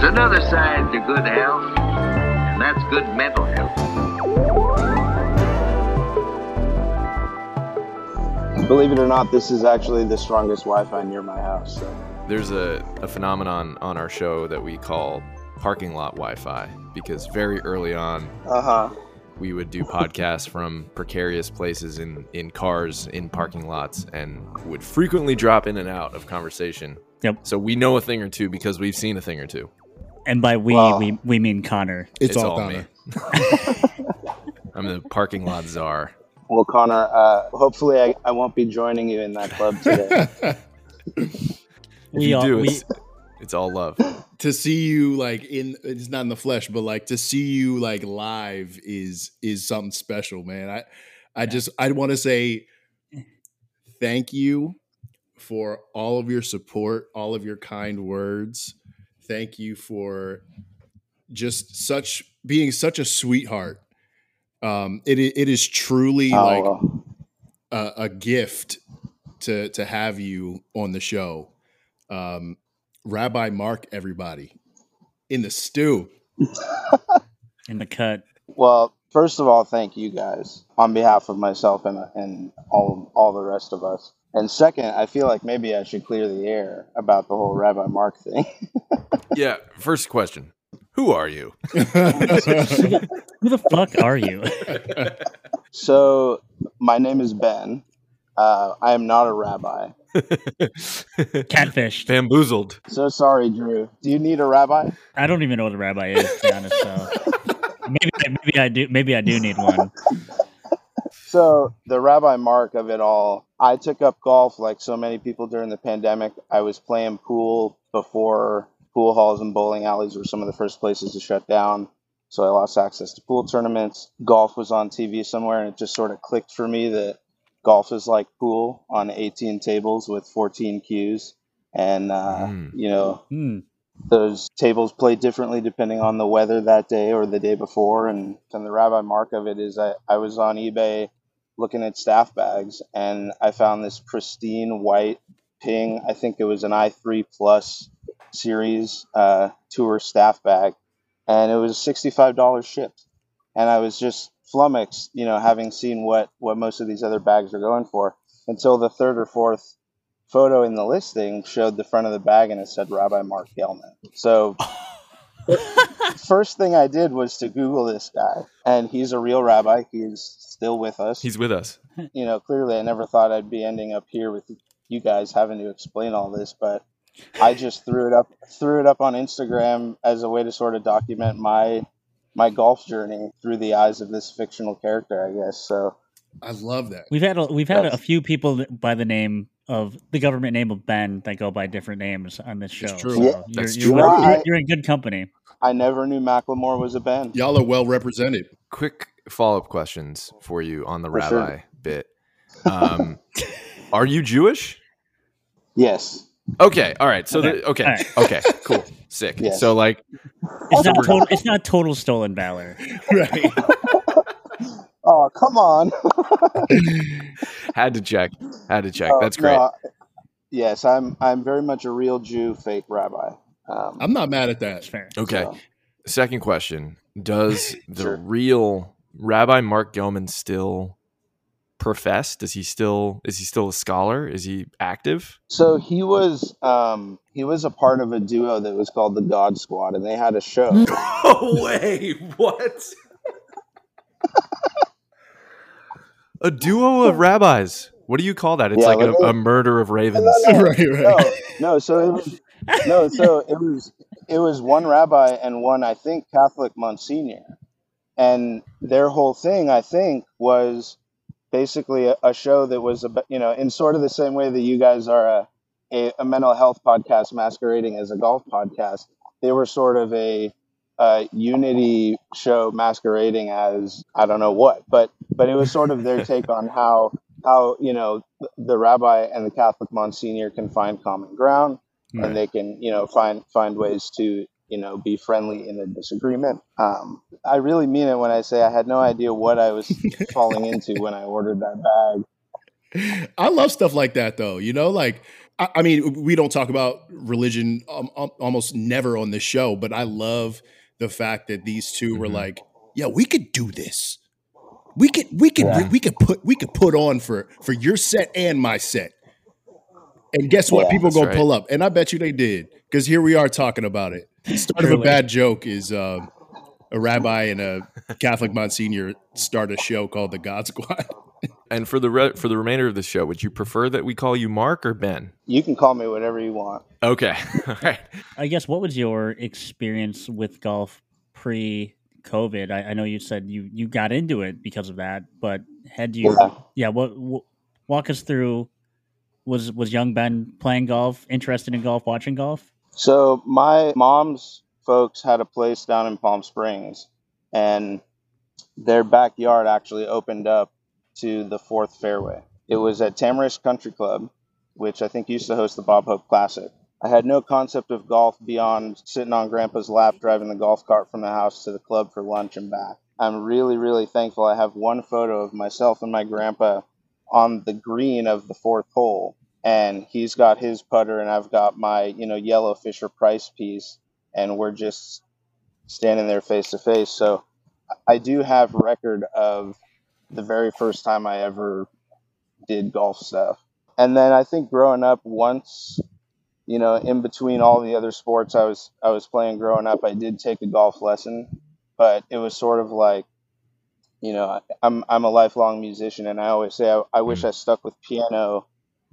There's another side to good health, and that's good mental health. Believe it or not, this is actually the strongest Wi-Fi near my house. So. There's a, a phenomenon on our show that we call parking lot Wi-Fi because very early on Uh huh. we would do podcasts from precarious places in, in cars in parking lots and would frequently drop in and out of conversation. Yep. So we know a thing or two because we've seen a thing or two. And by we, Wow. we we mean Connor. It's, It's all, all Connor. I'm the parking lot czar. Well, Connor, uh, hopefully I, I won't be joining you in that club today. If We you all- do, we- it's, it's all love. to see you like in it's not in the flesh, but like to see you like live is is something special, man. I I just I want to say thank you for all of your support, all of your kind words. Thank you for just such being such a sweetheart. Um, it it is truly Oh, like well. a, a gift to to have you on the show. Um, Rabbi Mark, everybody in the stew. in the cut. Well, first of all, thank you guys on behalf of myself and and all all the rest of us. And second, I feel like maybe I should clear the air about the whole Rabbi Mark thing. Yeah. First question Who are you? Who the fuck are you? so, my name is Ben. Uh, I am not a rabbi. Catfish. Bamboozled. So sorry, Drew. Do you need a rabbi? I don't even know what a rabbi is, to be honest. So maybe maybe I do maybe I do need one. So, the Rabbi Mark of it all, I took up golf like so many people during the pandemic. I was playing pool before pool halls and bowling alleys were some of the first places to shut down. So, I lost access to pool tournaments. Golf was on TV somewhere, and it just sort of clicked for me that golf is like pool on 18 tables with 14 cues. And, uh, Mm. you know, Hmm. those tables play differently depending on the weather that day or the day before. And, and the rabbi mark of it is I, I was on eBay looking at staff bags and I found this pristine white ping. I think it was an i3 plus series uh, tour staff bag. And it was $65 shipped. And I was just flummoxed, you know, having seen what, what most of these other bags are going for until the third or fourth photo in the listing showed the front of the bag and it said Rabbi Marc Gellman. So first thing I did was to Google this guy, and he's a real rabbi. He's still with us. He's with us. you know, clearly I never thought I'd be ending up here with you guys having to explain all this, but I just threw it up threw it up on Instagram as a way to sort of document my my golf journey through the eyes of this fictional character, I guess. So I love that. We've had a, we've had a few people by the name of the government name of Ben that go by different names on this show. It's true. So Yeah. you're, That's you're, true. you're- you're in good company. I never knew Macklemore was a Ben. Y'all are well represented. Quick follow up questions for you on the For sure. rabbi bit. Um, are you Jewish? Yes. Okay. All right. So, Okay, the, okay. all right. Okay. Cool. Sick. Yes. So, like, It's not total. It's not total stolen valor. Right. Oh, come on. had to check. Had to check. Oh, That's great. no, yes, I'm I'm very much a real Jew, fake rabbi. Um, I'm not mad at that. Fair. Okay. so- Second question: Does the Sure. real Rabbi Marc Gellman still profess? Does he still is he still a scholar? Is he active? So he was um, he was a part of a duo that was called the God Squad, and they had a show. No way! What? a duo of rabbis. What do you call that? It's Yeah, like a, like a- a murder of ravens. No, no, right, right. no, no. So it was no. So it was it was one rabbi and one I think Catholic Monsignor, and their whole thing I think was basically a, a show that was about, you know in sort of the same way that you guys are a, a a mental health podcast masquerading as a golf podcast. They were sort of a unity show masquerading as I don't know what, but but it was sort of their take on how how you know th- the rabbi and the Catholic Monsignor can find common ground Right. and they can you know find find ways to you know be friendly in a disagreement. Um, I really mean it when I say I had no idea what I was falling into when I ordered that bag. I love stuff like that though. You know, like I, I mean, we don't talk about religion um, um, almost never on this show, but I love the fact that these 2 were Mhm. like, "Yeah, we could do this. We could, we could, Yeah. we could put, we could put on for for your set and my set." And guess what? Yeah, People that's gonna right. pull up, and I bet you they did because here we are talking about it. The start of a bad joke is uh, a rabbi and a Catholic Monsignor start a show called the God Squad. And for the re- for the remainder of the show, would you prefer that we call you Mark or Ben? You can call me whatever you want. Okay, all right. I guess what was your experience with golf pre COVID? I, I know you said you you got into it because of that, but had you Yeah. yeah, what, what walk us through was was young Ben playing golf, interested in golf, watching golf? So my mom's folks had a place down in Palm Springs, and their backyard actually opened up to the fourth fairway. It was at Tamarisk Country Club, which I think used to host the Bob Hope Classic. I had no concept of golf beyond sitting on Grandpa's lap driving the golf cart from the house to the club for lunch and back. I'm really, really thankful. I have one photo of myself and my grandpa on the green of the fourth hole and he's got his putter and I've got my, you know, yellow Fisher Price piece and we're just standing there face to face. So I do have record of the very first time I ever did golf stuff. And then I think growing up once, you know, in between all the other sports I was I was playing growing up, I did take a golf lesson, but it was sort of like you know, I- I'm I'm a lifelong musician, and I always say I, I wish I stuck with piano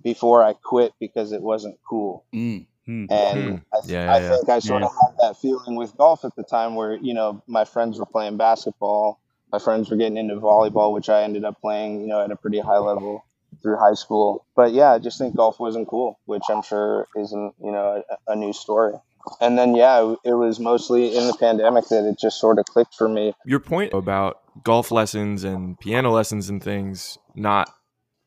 before I quit because it wasn't cool. Mm. Hmm. And Hmm. I, th- Yeah, I yeah, think I sort Yeah. of had that feeling with golf at the time, where you know my friends were playing basketball, my friends were getting into volleyball, which I ended up playing, you know, at a pretty high level through high school. But yeah, I just think golf wasn't cool, which I'm sure isn't you know a, a new story. And then yeah, it was mostly in the pandemic that it just sort of clicked for me. Your point about golf lessons and piano lessons and things not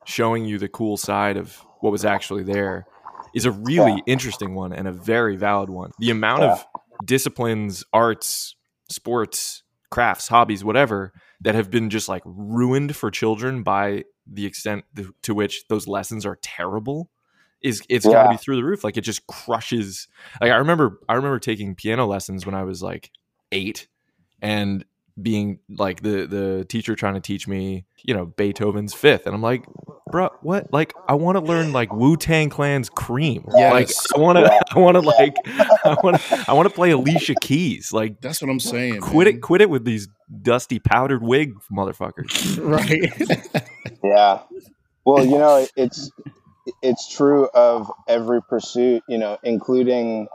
showing you the cool side of what was actually there is a really Yeah. interesting one and a very valid one. The amount of disciplines, arts, sports, crafts, hobbies, whatever that have been just like ruined for children by the extent th- to which those lessons are terrible is it's got to be through the roof like it just crushes like i remember i remember taking piano lessons when i was like 8 and being like the the teacher trying to teach me you know beethoven's fifth and i'm like bro what like i want to learn like wu-tang clan's cream like i want to i want to like i want to i want to play alicia keys like That's what I'm saying. quit man. it quit it with these dusty powdered wig motherfuckers right? Yeah. Well, you know, it's it's true of every pursuit, you know, including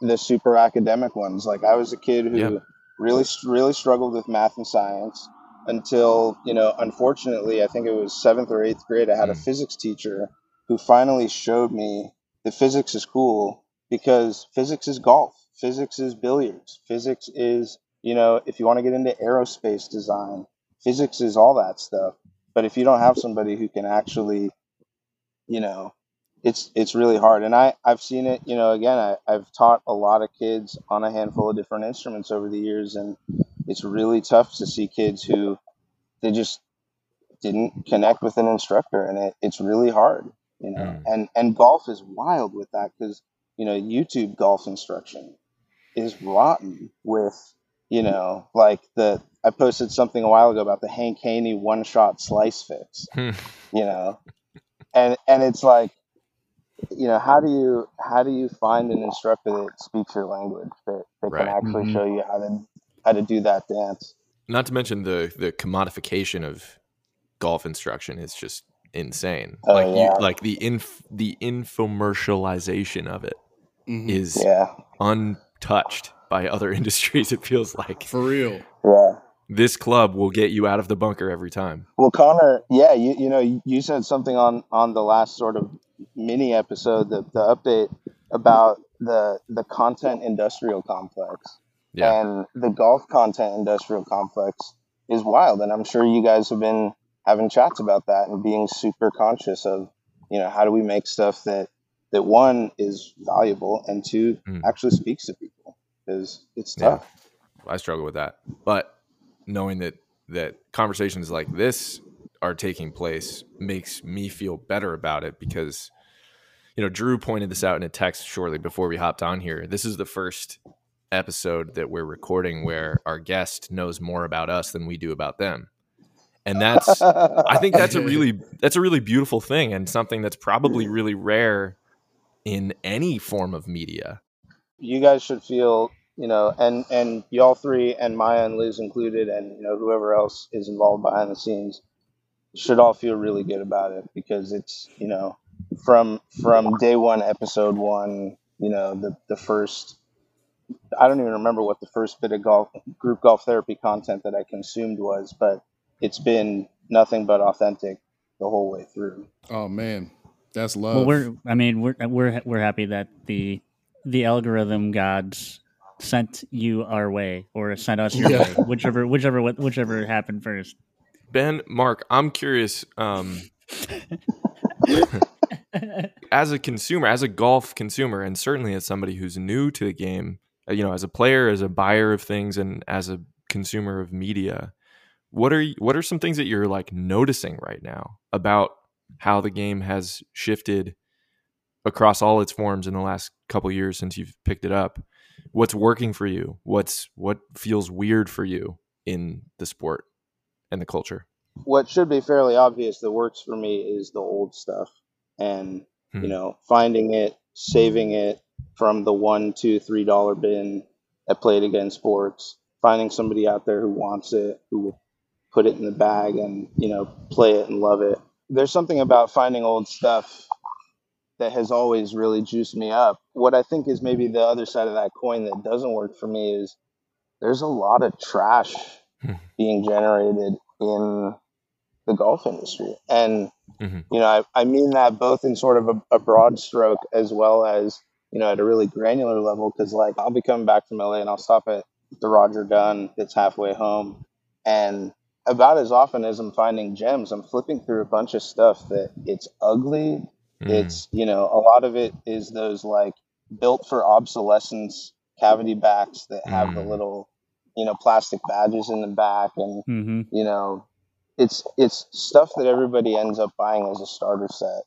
the super academic ones. Like I was a kid who Yeah. Really really struggled with math and science until, you know, unfortunately, I think it was 7th or 8th grade, I had a Mm. physics teacher who finally showed me that physics is cool because physics is golf. Physics is billiards. Physics is, you know, if you want to get into aerospace design, physics is all that stuff but if you don't have somebody who can actually you know it's it's really hard and i i've seen it you know again I, i've taught a lot of kids on a handful of different instruments over the years and it's really tough to see kids who they just didn't connect with an instructor and it, it's really hard you know Mm. and and golf is wild with that because you know youtube golf instruction is rotten with you know like the i posted something a while ago about the hank haney one shot slice fix Hmm. you know and and it's like you know how do you how do you find an instructor that speaks your language that, that Right. can actually Mhm. show you how to how to do that dance not to mention the the commodification of golf instruction is just insane Oh, like yeah. you like the inf the infomercialization of it Mhm. is yeah untouched by other industries it feels like For real. yeah this club will get you out of the bunker every time Well, Connor, yeah, you you know, you- you said something on on the last sort of mini episode, the the update about the the content industrial complex, yeah and the golf content industrial complex is wild, and I'm sure you guys have been having chats about that and being super conscious of, you know, how do we make stuff that that one is valuable and two Mm. actually speaks to people because it's Yeah. tough. i struggle with that but knowing that that conversations like this are taking place makes me feel better about it because you know, Drew pointed this out in a text shortly before we hopped on here. This is the first episode that we're recording where our guest knows more about us than we do about them. And that's I think that's a really that's a really beautiful thing and something that's probably really rare in any form of media. you guys should feel, you know, and and y'all three and Maya and Liz included, and you know whoever else is involved behind the scenes, should all feel really good about it because it's you know from from day one, episode one, you know the the first. I don't even remember what the first bit of golf group golf therapy content that I consumed was, but it's been nothing but authentic the whole way through. Oh man, that's love. Well, we're I mean we're we're we're happy that the the algorithm gods sent you our way or sent us your Yeah. way, whichever whichever whichever happened first. Ben, Mark, I'm curious um as a consumer, as a golf consumer, and certainly as somebody who's new to the game, uh, you know, as a player, as a buyer of things, and as a consumer of media, what are what are some things that you're like noticing right now about how the game has shifted across all its forms in the last couple years since you've picked it up? What's working for you? What's what feels weird for you in the sport and the culture? What should be fairly obvious that works for me is the old stuff, and Hmm. you know, finding it, saving it from the one, two, three dollar bin at Play It Again Sports, finding somebody out there who wants it, who will put it in the bag and you know play it and love it. There's something about finding old stuff that has always really juiced me up. What I think is maybe the other side of that coin that doesn't work for me is there's a lot of trash Hmm. being generated in the golf industry. And, Mhm. you know, I, I mean that both in sort of a, a broad stroke as well as, you know, at a really granular level. Cause like I'll be coming back from LA and I'll stop at the Roger Dunn that's halfway home. And about as often as I'm finding gems, I'm flipping through a bunch of stuff that it's ugly. Mm. It's, you know, a lot of it is those like built for obsolescence cavity backs that have the Mm. little, you know, plastic badges in the back and hmm you know it's it's stuff that everybody ends up buying as a starter set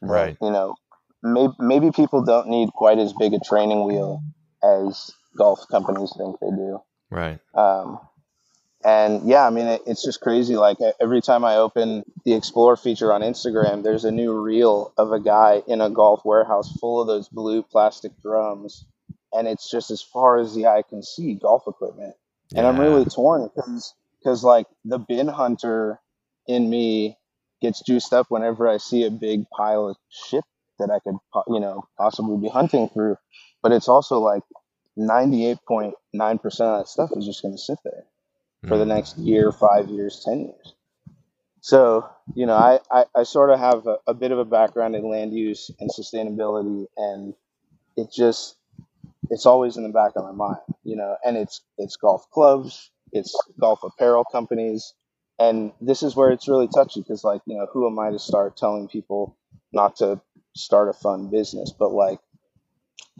Right. you know maybe, maybe people don't need quite as big a training wheel as golf companies think they do right. um, and yeah i mean it, it's just crazy like every time i open the explore feature on instagram there's a new reel of a guy in a golf warehouse full of those blue plastic drums and it's just as far as the eye can see golf equipment. And I'm really torn because because like the bin hunter in me gets juiced up whenever I see a big pile of shit that I could you know possibly be hunting through, but it's also like 98.9% of that stuff is just going to sit there for the next mm-hmm. year, five years, ten years. So you know, I I, I sort of have a, a bit of a background in land use and sustainability, and it just it's always in the back of my mind, you know, and it's it's golf clubs, it's golf apparel companies, and this is where it's really touchy because like you know who am I to start telling people not to start a fun business, but like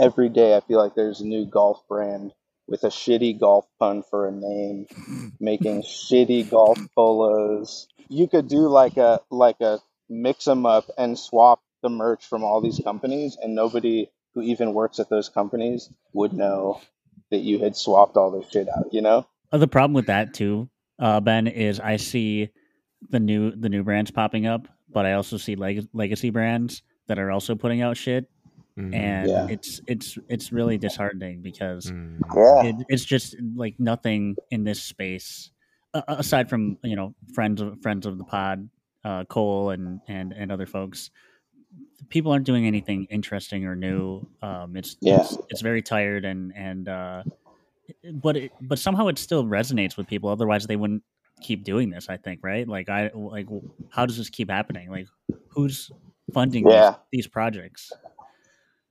every day I feel like there's a new golf brand with a shitty golf pun for a name, making shitty golf polos. You could do like a like a mix them up and swap the merch from all these companies, and nobody who even works at those companies would know that you had swapped all this shit out. You know? Uh, The problem with that too, uh, Ben, is I see the new the new brands popping up, but I also see leg- legacy brands that are also putting out shit, Mhm. and Yeah. it's it's it's really disheartening because Mm. Yeah. it, it's just like nothing in this space uh, aside from you know friends of friends of the pod, uh, Cole and and and other folks. People aren't doing anything interesting or new. Um, it's, Yeah. it's it's very tired and and uh, but it, but somehow it still resonates with people. Otherwise, they wouldn't keep doing this. I think, right? Like I like how does this keep happening? Like who's funding Yeah. these, these projects?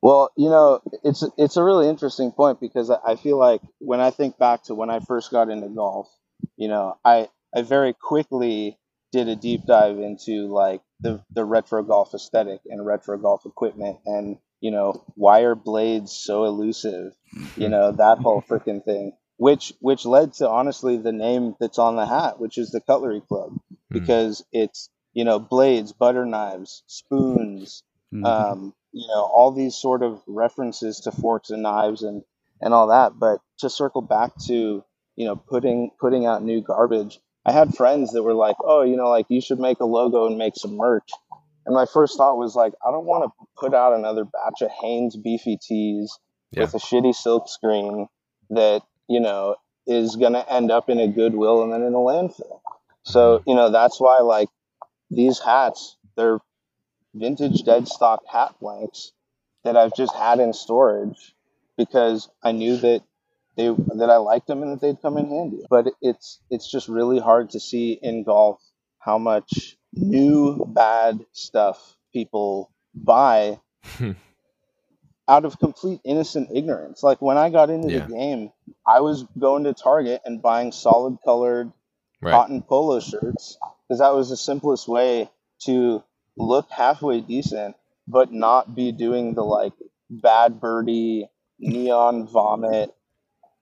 Well, you know, it's it's a really interesting point because I I feel like when I think back to when I first got into golf, you know, I I very quickly did a deep dive into like the the retro golf aesthetic and retro golf equipment and you know why are blades so elusive you know that whole freaking thing which which led to honestly the name that's on the hat which is the cutlery club Mm. because it's you know blades butter knives spoons Mhm. um, you know, all these sort of references to forks and knives and and all that. But to circle back to you know putting putting out new garbage, I had friends that were like, oh, you know, like you should make a logo and make some merch. And my first thought was like, I don't want to put out another batch of Hanes beefy tees Yeah. with a shitty silk screen that you know is going to end up in a Goodwill and then in a landfill. So mm-hmm. you know that's why like these hats, they're vintage dead stock hat blanks that I've just had in storage because I knew that they that I liked them and that they'd come in handy. But it's it's just really hard to see in golf how much new bad stuff people buy out of complete innocent ignorance. Like when I got into Yeah. the game, I was going to Target and buying solid colored right. cotton polo shirts because that was the simplest way to look halfway decent but not be doing the like bad birdie neon vomit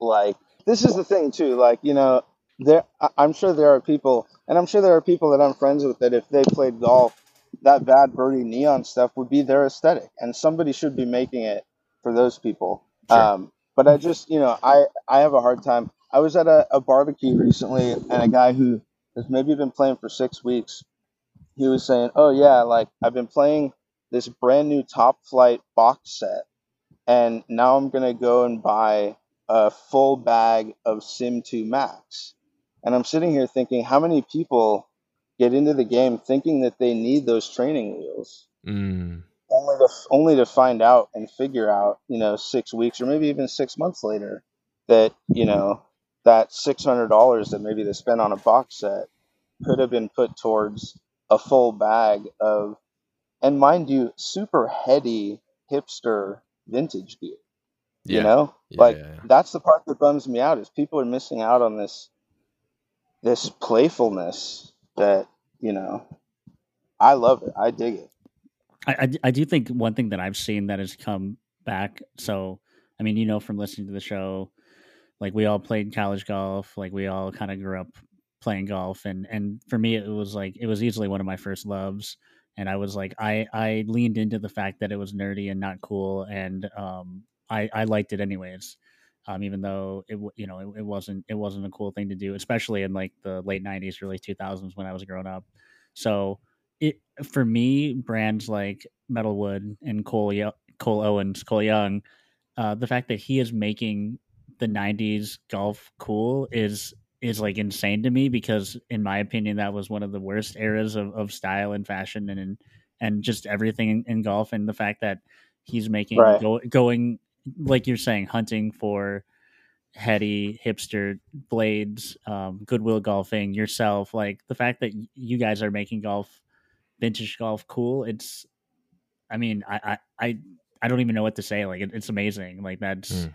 like this is the thing too like you know there i'm sure there are people and i'm sure there are people that i'm friends with that if they played golf that bad birdie neon stuff would be their aesthetic and somebody should be making it for those people Sure. um, but i just you know i i have a hard time i was at a, a barbecue recently and a guy who has maybe been playing for six weeks he was saying oh yeah like i've been playing this brand new Top Flite box set and now i'm going to go and buy a full bag of sim 2 max. And i'm sitting here thinking how many people get into the game thinking that they need those training wheels? Mm, only to only to find out and figure out, you know, six weeks or maybe even six months later that you know that six hundred dollars that maybe they spent on a box set could have been put towards a full bag of, and mind you, super heady hipster vintage gear. Yeah. You know, Yeah, like yeah, yeah. that's the part that bums me out is people are missing out on this this playfulness that you know. I love it. I dig it. I I do think one thing that I've seen that has come back. So, I mean, you know, from listening to the show, like we all played college golf, like we all kind of grew up playing golf, and and for me, it was like it was easily one of my first loves, and I was like, I I leaned into the fact that it was nerdy and not cool, and um, I I liked it anyways. Um, even though it you know it, it wasn't it wasn't a cool thing to do, especially in like the late '90s, early 2000s when I was growing up. So it for me, brands like Metalwood and Cole Yo- Cole Owens, Cole Young, uh, the fact that he is making the '90s golf cool is is like insane to me because, in my opinion, that was one of the worst eras of, of style and fashion and and just everything in, in golf. And the fact that he's making Right. go, going like you're saying, hunting for heady hipster blades, um, goodwill golfing yourself, like the fact that you guys are making golf vintage golf cool it's i mean i i i, I don't even know what to say like it, it's amazing like that's Mm.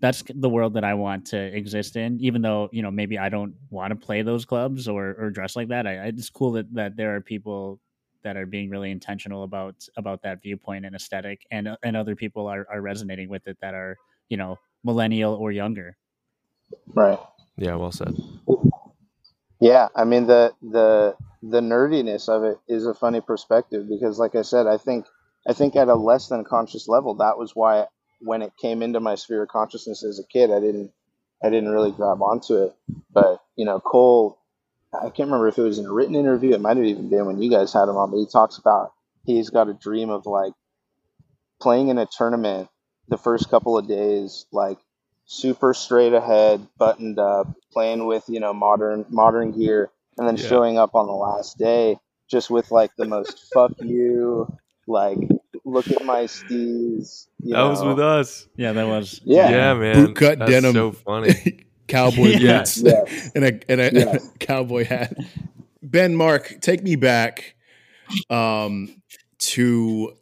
that's the world that i want to exist in even though you know maybe i don't want to play those clubs or or dress like that I, I it's cool that that there are people that are being really intentional about about that viewpoint and aesthetic and uh, and other people are, are resonating with it that are you know millennial or younger Right. Yeah, well said. Yeah, I mean the the the nerdiness of it is a funny perspective because like I said, I think I think at a less than conscious level that was why when it came into my sphere of consciousness as a kid, I didn't I didn't really grab onto it. But, you know, Cole I can't remember if it was in a written interview, it might have even been when you guys had him on, but he talks about he's got a dream of like playing in a tournament the first couple of days, like super straight ahead, buttoned up, playing with you know modern modern gear, and then Yeah. showing up on the last day just with like the most fuck you, like look at my steez. You That was with us. yeah that was Yeah. Yeah, man. Bootcut That's denim. so funny. cowboy Yeah. boots Yes. and a and a Yes. cowboy hat. Ben Mark, take me back um to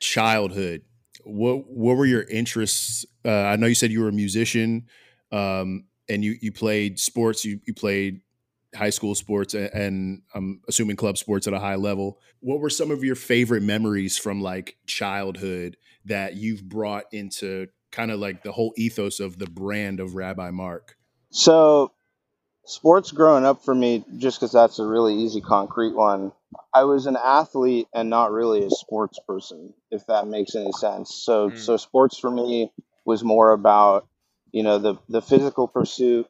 childhood. What what were your interests? Uh, I know you said you were a musician, um, and you you played sports. You you played high school sports, a- and I'm assuming club sports at a high level. What were some of your favorite memories from like childhood that you've brought into kind of like the whole ethos of the brand of Rabbi Mark? So, sports growing up for me, just because that's a really easy, concrete one. I was an athlete and not really a sports person, if that makes any sense. So Mm. so sports for me was more about you know the the physical pursuit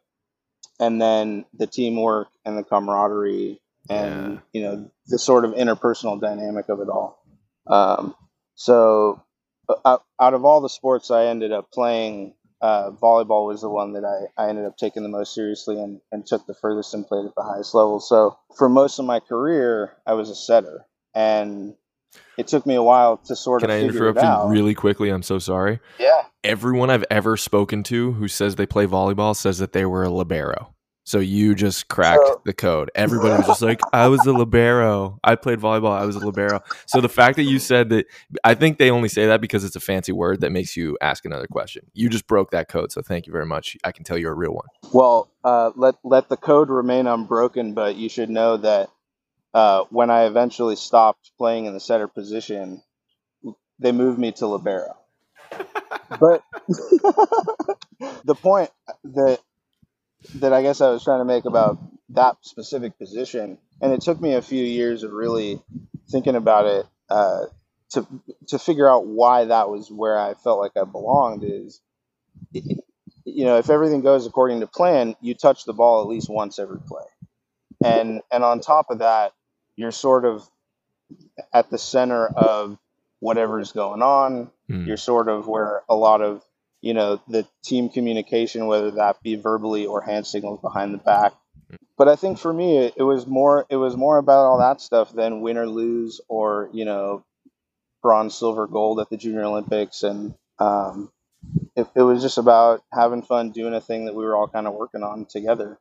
and then the teamwork and the camaraderie and Yeah. you know the sort of interpersonal dynamic of it all. Um, so out, out of all the sports I ended up playing, uh, volleyball was the one that I, I ended up taking the most seriously and, and took the furthest and played at the highest level. So for most of my career, I was a setter, and it took me a while to sort of. Can I interrupt you really quickly? I'm so sorry. yeah, Everyone I've ever spoken to who says they play volleyball says that they were a libero. So you just cracked So- the code. Everybody was just like, I was a libero. I played volleyball. I was a libero. So the fact that you said that, I think they only say that because it's a fancy word that makes you ask another question. You just broke that code. So thank you very much. I can tell you're a real one. Well, uh, let let the code remain unbroken, but you should know that uh, when I eventually stopped playing in the setter position, they moved me to libero. but the point that that I guess I was trying to make about that specific position, and it took me a few years of really thinking about it uh, to to figure out why that was where I felt like I belonged. Is you know, if everything goes according to plan, you touch the ball at least once every play. And and on top of that, you're sort of at the center of whatever's going on. Hmm. You're sort of where a lot of, you know, the team communication, whether that be verbally or hand signals behind the back. But I think for me it, was more it was more about all that stuff than win or lose or, you know, bronze, silver, gold at the Junior Olympics and um, it, it was just about having fun doing a thing that we were all kind of working on together.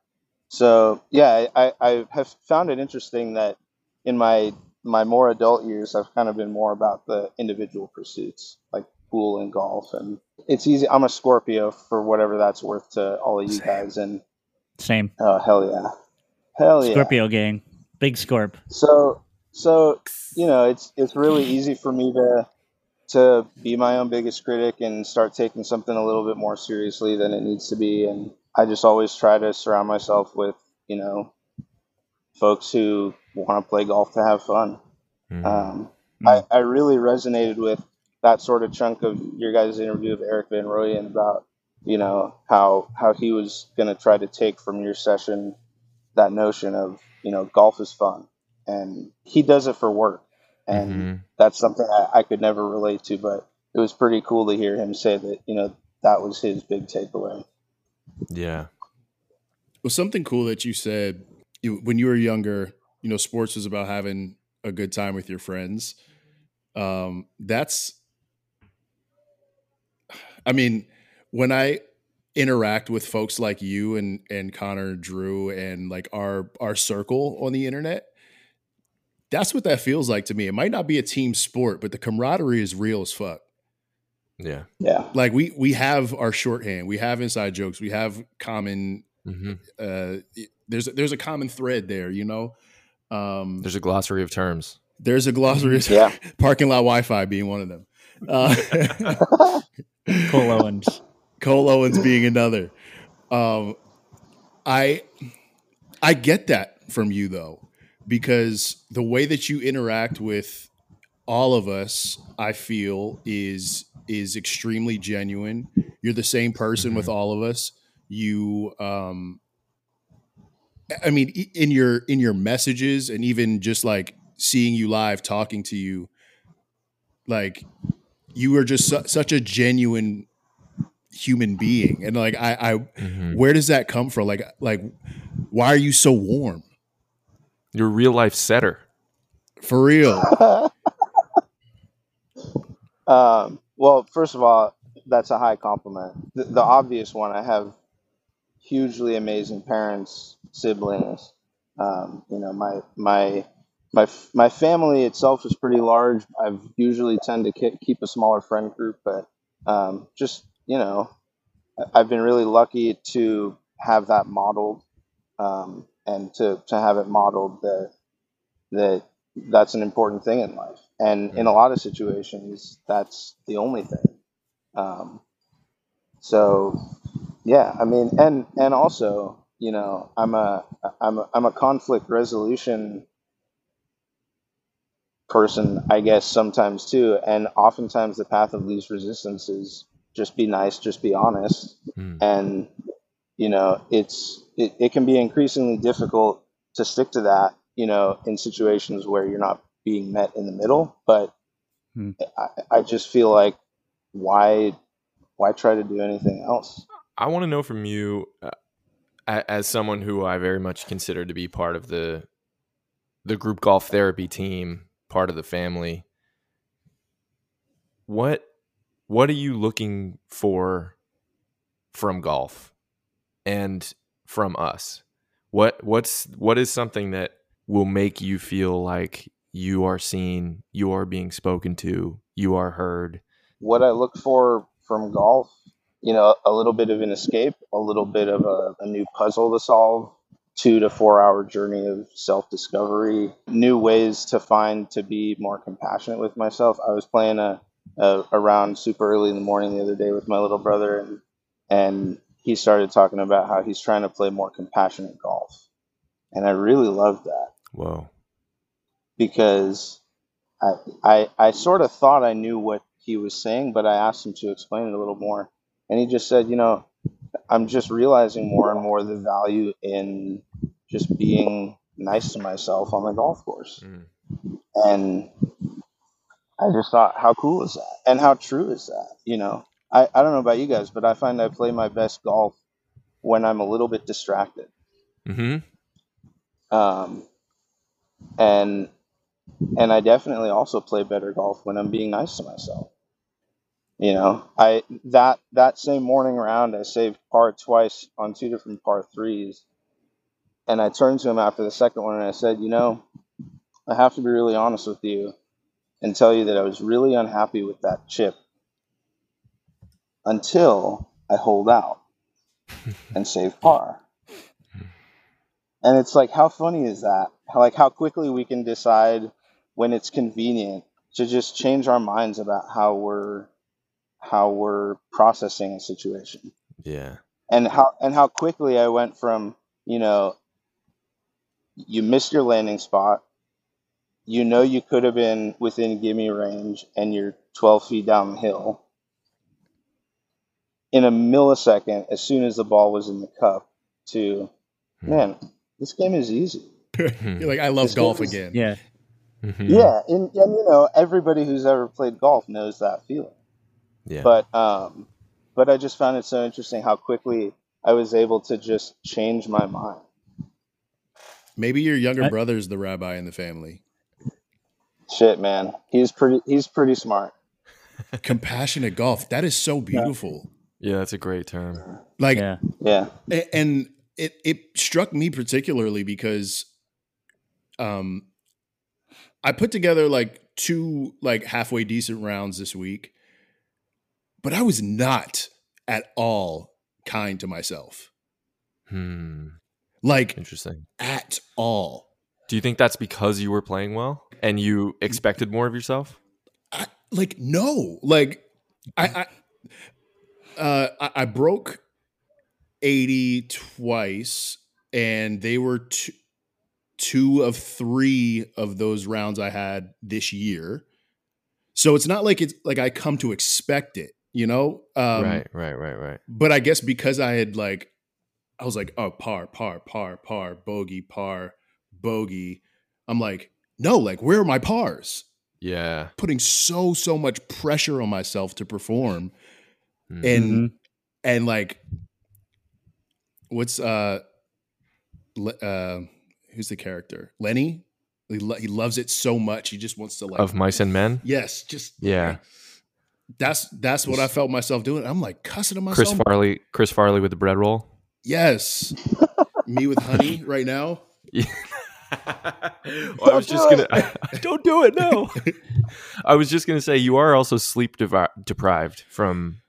So yeah, I, I have found it interesting that in my my more adult years, I've kind of been more about the individual pursuits like pool and golf, and it's easy. I'm a Scorpio for whatever that's worth to all of you Same. guys, and Same. oh hell yeah, hell yeah. Scorpio gang. Big Scorp. So so you know, it's it's really easy for me to to be my own biggest critic and start taking something a little bit more seriously than it needs to be. And I just always try to surround myself with you know folks who want to play golf to have fun. Mhm. Um, I, I really resonated with that sort of chunk of your guys' interview of Erik Van Rooyen about you know how how he was going to try to take from your session that notion of you know golf is fun and he does it for work and Mhm. that's something I, I could never relate to but it was pretty cool to hear him say that you know that was his big takeaway Yeah. Well, something cool that you said you, when you were younger, you know, sports was about having a good time with your friends. Um, that's, I mean, when I interact with folks like you and and Connor, Drew, and like our our circle on the internet, that's what that feels like to me. It might not be a team sport, but the camaraderie is real as fuck Yeah. yeah like we we have our shorthand we have inside jokes we have common hmm uh there's there's a common thread there you know um There's a glossary of terms. there's a glossary Yeah. parking lot wi-fi being one of them uh Cole Owens. cole owens being another. Um i i get that from you though because the way that you interact with all of us i feel is is extremely genuine. You're the same person with all of us. You um i mean in your in your messages and even just like seeing you live talking to you like you are just su- such a genuine human being and like i i Mhm. where does that come from like like why are you so warm You're a real life setter. for real um, well, first of all, that's a high compliment. The, the obvious one, I have hugely amazing parents, siblings. Um, you know, my my my my family itself is pretty large. I've usually tend to ke- keep a smaller friend group, but um, just you know, I- I've been really lucky to have that modeled, um, and to to have it modeled that that that's an important thing in life. And in a lot of situations, that's the only thing. Um, so, yeah, I mean, and and also, you know, I'm a I'm a, I'm a conflict resolution person, I guess sometimes too. And oftentimes the path of least resistance is just be nice, just be honest. Hmm. And you know, it's it, it can be increasingly difficult to stick to that, you know, in situations where you're not being met in the middle. But Hmm. I, I just feel like why why try to do anything else? I want to know from you, uh, as someone who I very much consider to be part of the the group golf therapy team, part of the family. What what are you looking for from golf and from us? What what's what is something that will make you feel like you are seen, you are being spoken to, you are heard? What I look for from golf, you know, a little bit of an escape, a little bit of a, a new puzzle to solve, two to four hour journey of self discovery, new ways to find to be more compassionate with myself. I was playing a, a around super early in the morning the other day with my little brother, and and he started talking about how he's trying to play more compassionate golf, and I really loved that Whoa. because I, I I sort of thought I knew what he was saying, but I asked him to explain it a little more, and he just said, you know, I'm just realizing more and more the value in just being nice to myself on the golf course, Mm. and I just thought, how cool is that, and how true is that? You know, I I don't know about you guys, but I find I play my best golf when I'm a little bit distracted hmm um, and and I definitely also play better golf when I'm being nice to myself. You know, I that that same morning round, I saved par twice on two different par threes, and I turned to him after the second one and I said, you know, I have to be really honest with you and tell you that I was really unhappy with that chip until I hold out and save par. And it's like, how funny is that? How, like, how quickly we can decide when it's convenient to just change our minds about how we're how we're processing a situation, Yeah. and how and how quickly I went from you know, you missed your landing spot, you know you could have been within gimme range, and you're 12 feet down the hill. In a millisecond, as soon as the ball was in the cup, to man, this game is easy. You're like, I love This golf is- again. Yeah. Mhm. Yeah, and, and you know everybody who's ever played golf knows that feeling. Yeah. But um, but I just found it so interesting how quickly I was able to just change my mind. Maybe your younger I- brother's the rabbi in the family. Shit, man, he's pretty he's pretty smart. Compassionate golf. That is so beautiful. yeah, that's a great term. Like, Yeah. Yeah, and it it struck me particularly because um I put together like two like halfway decent rounds this week but I was not at all kind to myself Hmm. like Interesting. at all Do you think that's because you were playing well and you expected more of yourself? I, like no like I I uh I, I broke 80 twice and they were two, two of three of those rounds I had this year. So it's not like it's like I come to expect it, you know? Um, right, right, right, right. But I guess because I had like, I was like, oh, par, par, par, par, bogey, par, bogey. I'm like, no, like, where are my pars? Yeah. Putting so, so much pressure on myself to perform. Mm. And, and like, what's, uh, uh, who's the character? Lenny? He, lo- he loves it so much. He just wants to like, of mice and men. yes, just, Yeah. That's that's what I felt myself doing. I'm like cussing to myself. Chris Farley. Chris Farley with the bread roll. Yes. Me with honey right now. Yeah. well, I was just do gonna. don't do it. No. I was just gonna say you are also sleep devi- deprived from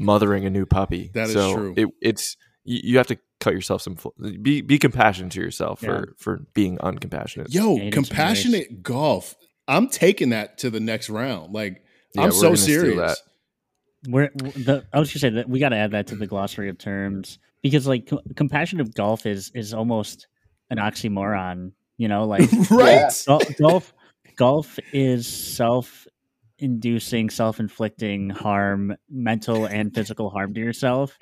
mothering a new puppy. That is so true. It, it's you, you have to cut yourself some. fl- Be be compassionate to yourself Yeah. for for being uncompassionate. Yo, Yeah, you need some compassionate golf. I'm taking that to the next round. Like Yeah, I'm we're so serious. that. We're the. I was gonna say that we got to add that to the glossary of terms because like com- compassionate golf is is almost an oxymoron. You know, like right? gol- golf golf is self inducing, self inflicting harm, mental and physical harm to yourself.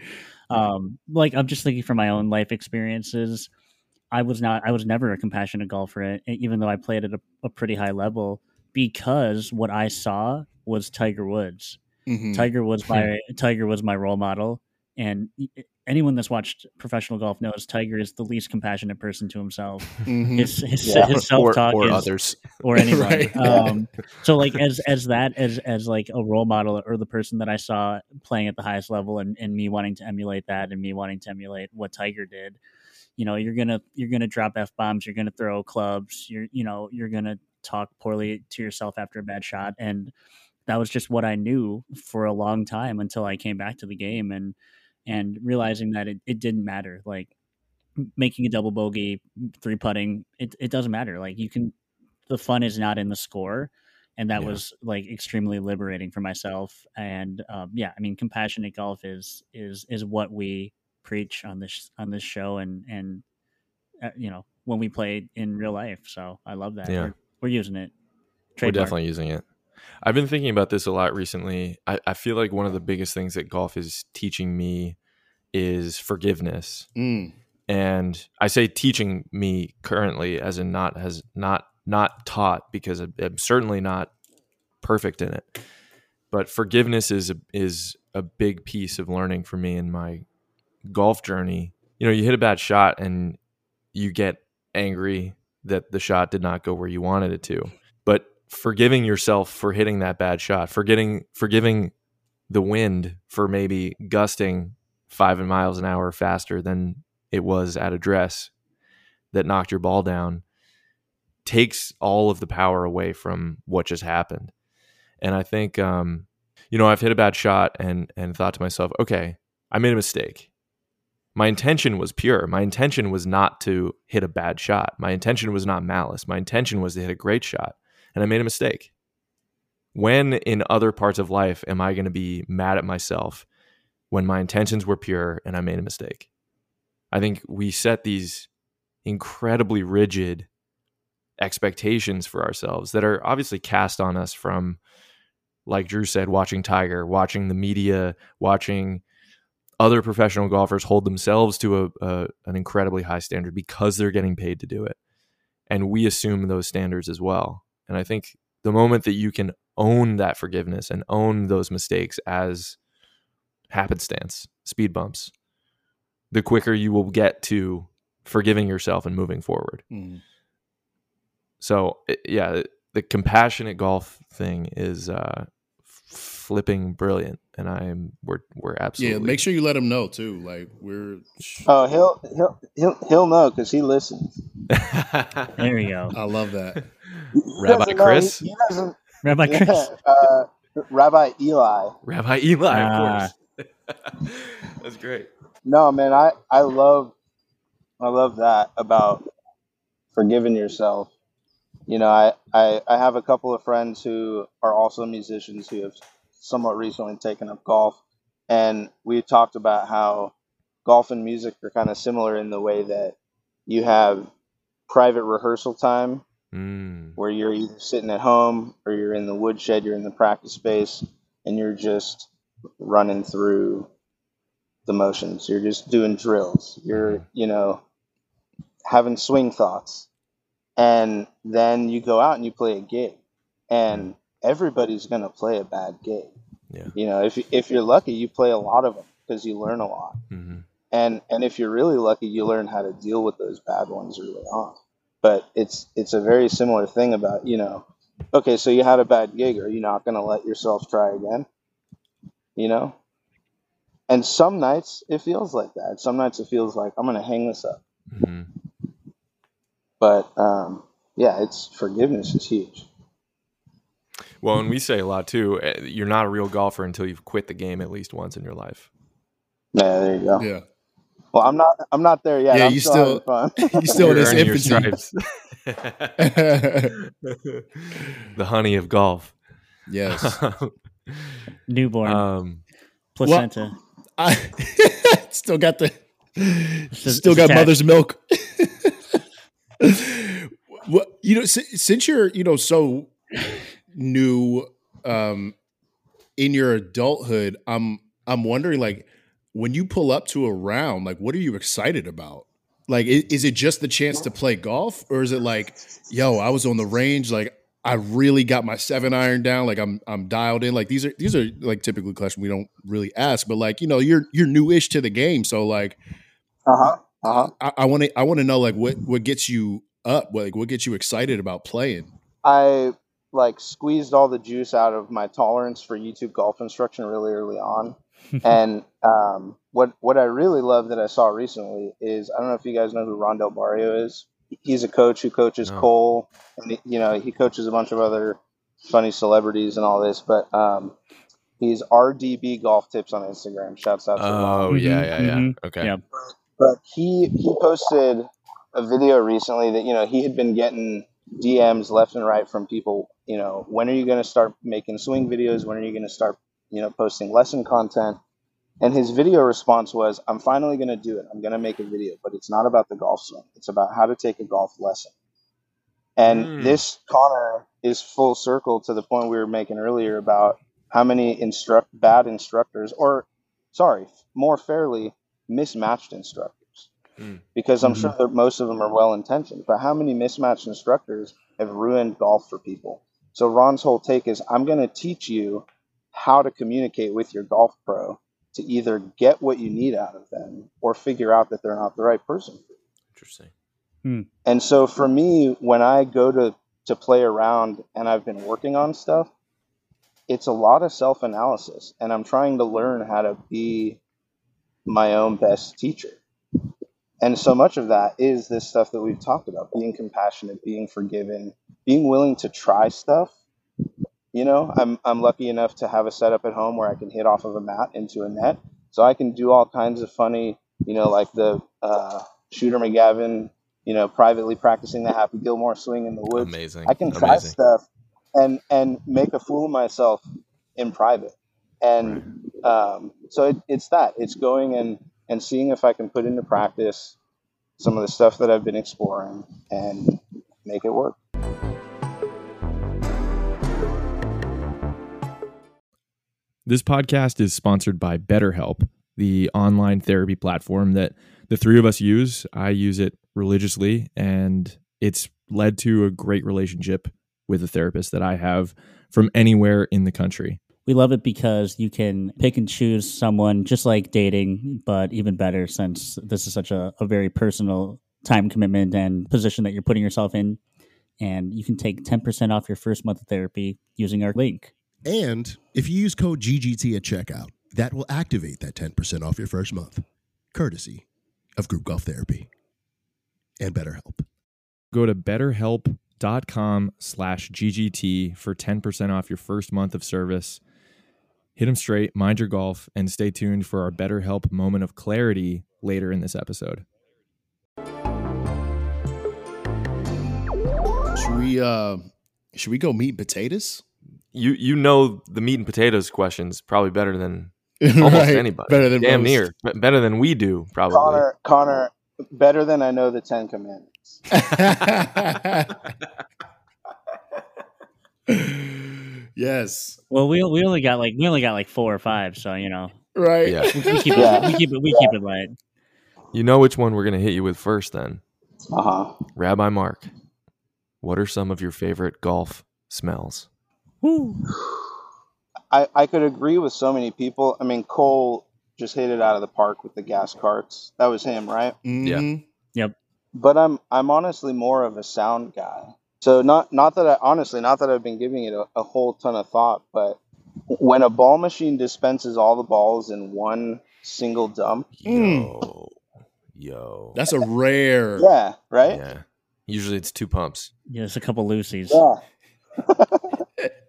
Um, like I'm just thinking from my own life experiences. I was not, I was never a compassionate golfer, even though I played at a, a pretty high level, because what I saw was Tiger Woods. Mhm. Tiger was my Tiger was my role model, and anyone that's watched professional golf knows Tiger is the least compassionate person to himself. Mhm. His his, Yeah. his self or, talk or is others. or anyone. Right. Um, so like as as that as as like a role model or the person that I saw playing at the highest level and, and me wanting to emulate that and me wanting to emulate what Tiger did. You know, you're gonna you're gonna drop f bombs. You're gonna throw clubs. You're you know you're gonna talk poorly to yourself after a bad shot and that was just what I knew for a long time until I came back to the game and and realizing that it, it didn't matter. Like making a double bogey, three putting, it, it doesn't matter. Like you can the fun is not in the score. And that Yeah. was like extremely liberating for myself. And um, yeah, I mean, compassionate golf is is is what we preach on this on this show, and and uh, you know when we play in real life. So I love that. Yeah. We're, we're using it. We're definitely using it. I've been thinking about this a lot recently. I, I feel like one of the biggest things that golf is teaching me is forgiveness. Mm. And I say teaching me currently as in not has not not taught because I'm certainly not perfect in it. But forgiveness is a, is a big piece of learning for me in my golf journey. You know, you hit a bad shot and you get angry that the shot did not go where you wanted it to. Forgiving yourself for hitting that bad shot, forgetting forgiving the wind for maybe gusting five miles an hour faster than it was at address that knocked your ball down takes all of the power away from what just happened. And I think um, you know, I've hit a bad shot and and thought to myself, okay, I made a mistake. My intention was pure. My intention was not to hit a bad shot. My intention was not malice. My intention was to hit a great shot. And I made a mistake. When in other parts of life am I going to be mad at myself when my intentions were pure and I made a mistake? I think we set these incredibly rigid expectations for ourselves that are obviously cast on us from like Drew said watching Tiger, watching the media, watching other professional golfers hold themselves to a, a an incredibly high standard because they're getting paid to do it. And we assume those standards as well. And I think the moment that you can own that forgiveness and own those mistakes as happenstance, speed bumps, the quicker you will get to forgiving yourself and moving forward. Mm. So yeah, the compassionate golf thing is uh, flipping brilliant, and I'm we're we're absolutely Yeah, make sure you let him know too. Like we're Oh, he'll he'll he'll he'll know because he listens. There you go. I love that. He Rabbi know- Chris? He, he doesn't. Rabbi Chris. Uh, Rabbi Eli. Rabbi Eli, Ah. of course. That's great. No, man, I I love I love that about forgiving yourself. You know, I, I I have a couple of friends who are also musicians who have somewhat recently taken up golf, and we talked about how golf and music are kind of similar in the way that you have private rehearsal time Mm, where you're either sitting at home or you're in the woodshed, you're in the practice space, and you're just running through the motions. You're just doing drills. You're, you know, having swing thoughts. And then you go out and you play a gig. And everybody's going to play a bad gig. Yeah. You know, if, if you're lucky, you play a lot of them because you learn a lot. mhm. And, and if you're really lucky, you learn how to deal with those bad ones early on but it's it's a very similar thing about you know okay so you had a bad gig are you not going to let yourself try again you know and some nights it feels like that some nights it feels like i'm going to hang this up Mhm. but um yeah it's forgiveness is huge Well, and we say a lot too. eh, You're not a real golfer until you've quit the game at least once in your life. yeah there you go Yeah. Well i'm not i'm not there yet Yeah, I'm you still, still- having fun You still in You're his earning your infancy. stripes. the honey of golf. yes. Newborn um, placenta. I still got the is- still it's got attached. mother's milk. Well, you know, since you're you know so new um, in your adulthood, I'm I'm wondering like when you pull up to a round, like what are you excited about? Like, is it just the chance to play golf, or is it like, yo, I was on the range, like I really got my seven iron down, like I'm I'm dialed in. Like these are these are like typically questions we don't really ask, but like you know you're you're newish to the game, so like Uh huh. Uh huh. I want to I want to know like what what gets you up, what, like what gets you excited about playing. I like squeezed all the juice out of my tolerance for YouTube golf instruction really early on. and um, what what I really love that I saw recently is I don't know if you guys know who Rondell Barrio is. He's a coach who coaches No. Cole, and he, you know he coaches a bunch of other funny celebrities and all this. But um, he's RDB Golf Tips on Instagram. Shouts out to Ron. Oh yeah, Mhm, yeah, yeah. mhm. Okay. Yeah. but he he posted a video recently that you know he had been getting DMs left and right from people. You know, when are you going to start making swing videos? When are you going to start you know posting lesson content? And his video response was, "I'm finally going to do it. I'm going to make a video, but it's not about the golf swing. It's about how to take a golf lesson." And Mm. this Connor is full circle to the point we were making earlier about how many instruct bad instructors, or sorry, more fairly, mismatched instructors because I'm Mhm. sure that most of them are well intentioned. But how many mismatched instructors have ruined golf for people? So Ron's whole take is I'm going to teach you how to communicate with your golf pro to either get what you need out of them or figure out that they're not the right person for you. Interesting. Hmm. And so for me, when I go to to play around and I've been working on stuff, it's a lot of self analysis, and I'm trying to learn how to be my own best teacher. And so much of that is this stuff that we've talked about: being compassionate, being forgiving, being willing to try stuff. You know, I'm I'm lucky enough to have a setup at home where I can hit off of a mat into a net, so I can do all kinds of funny, you know, like the uh, Shooter McGavin, you know, privately practicing the Happy Gilmore swing in the woods. Amazing. I can try Amazing. stuff and and make a fool of myself in private. And um, so it, it's that. It's going and and seeing if I can put into practice some of the stuff that I've been exploring and make it work. This podcast is sponsored by BetterHelp, the online therapy platform that the three of us use. I use it religiously, and it's led to a great relationship with a therapist that I have from anywhere in the country. We love it because you can pick and choose someone just like dating, but even better since this is such a, a very personal time commitment and position that you're putting yourself in. And you can take 10% off your first month of therapy using our link. And if you use code GGT at checkout, that will activate that 10% off your first month, courtesy of Group Golf Therapy and BetterHelp. Go to betterhelp.com slash GGT for 10% off your first month of service. Hit them straight, mind your golf, and stay tuned for our BetterHelp moment of clarity later in this episode. Should we uh should we go meat potatoes? You you know the meat and potatoes questions probably better than almost Right. anybody. Better than damn most. near, Be- better than we do probably. Connor, Connor, better than I know the Ten Commandments. yes. Well, we, we only got like we only got like four or five, so you know Right. Yeah. we, we keep Yeah. it we keep it we keep it light. You know which one we're gonna hit you with first, then, Uh huh. Rabbi Mark. What are some of your favorite golf smells? I, I could agree with so many people. I mean, Cole just hit it out of the park with the gas carts. That was him, right? Mhm. Yeah. Yep. But I'm I'm honestly more of a sound guy. So not not that I honestly not that I've been giving it a, a whole ton of thought, but when a ball machine dispenses all the balls in one single dump, Mm. Yo, yo. That's a rare. yeah, right, yeah. Usually it's two pumps. Yeah, there's a couple loosies. yeah,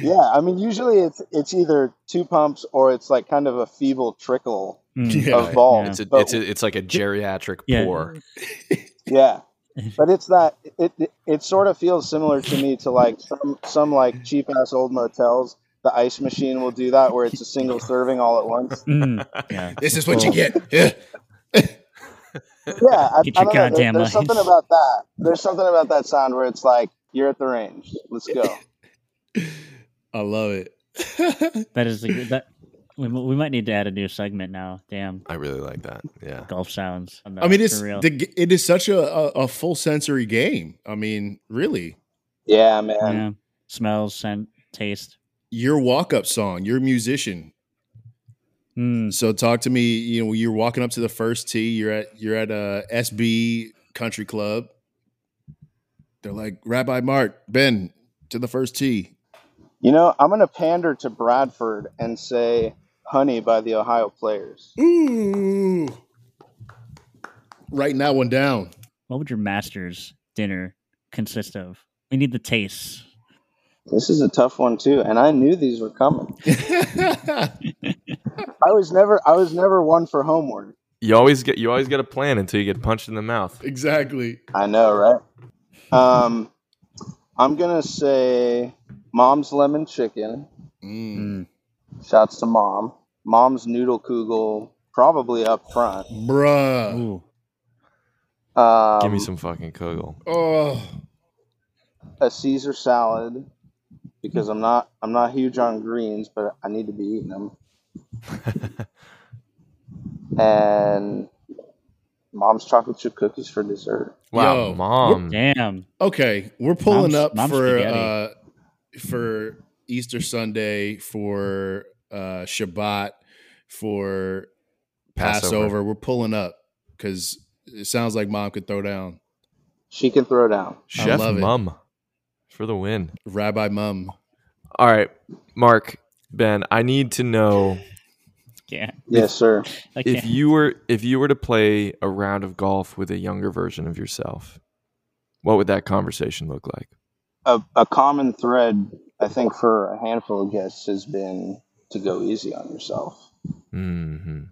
yeah. I mean, usually it's it's either two pumps or it's like kind of a feeble trickle Mm. Yeah. of balls. Yeah. It's a, But- it's a, it's like a geriatric Yeah. pour. Yeah, but it's that it, it it sort of feels similar to me to like some some like cheap ass old motels. The ice machine will do that where it's a single serving all at once. Mm. Yeah. This is what you get. Yeah. Yeah, I, Get I your don't know. There- goddamn there's something about that. There's something about that sound where it's like you're at the range. Let's go. I love it. That is a good, that. We, we might need to add a new segment now. Damn, I really like that. Yeah. golf sounds. on I mean, it's real. the, it is such a, a, a full sensory game. I mean, really, Yeah, man. yeah. smells, scent, taste. your walk up song, you're a musician. Mm, So talk to me. You know, you're walking up to the first tee. You're at you're at a SB Country Club. They're like Rabbi Mark Ben to the first tee. You know, I'm gonna pander to Bradford and say "Honey" by the Ohio Players. Ooh, writing that one down. what would your master's dinner consist of? We need the tastes. This is a tough one too, and I knew these were coming. I was never, I was never one for homework. You always get you always get a plan until you get punched in the mouth. exactly. I know, right? Um, I'm gonna say Mom's lemon chicken. Mm. Mm. Shouts to Mom. Mom's noodle kugel, probably up front. Bruh. Ooh, Um, Give me some fucking kugel. Oh. a Caesar salad because I'm not, I'm not huge on greens, but I need to be eating them. and Mom's chocolate chip cookies for dessert. wow, Yo, mom. damn. Okay, we're pulling Mom's- up mom's for spaghetti. uh for Easter Sunday, for uh Shabbat, for Passover. Passover. We're pulling up because it sounds like mom could throw down. She can throw down. Chef love it. mum for the win. Rabbi Mum. All right, Mark, Ben, I need to know Yeah, Yes, sir. If you were if you were to play a round of golf with a younger version of yourself, what would that conversation look like? A, a common thread, I think, for a handful of guests has been to go easy on yourself. hmm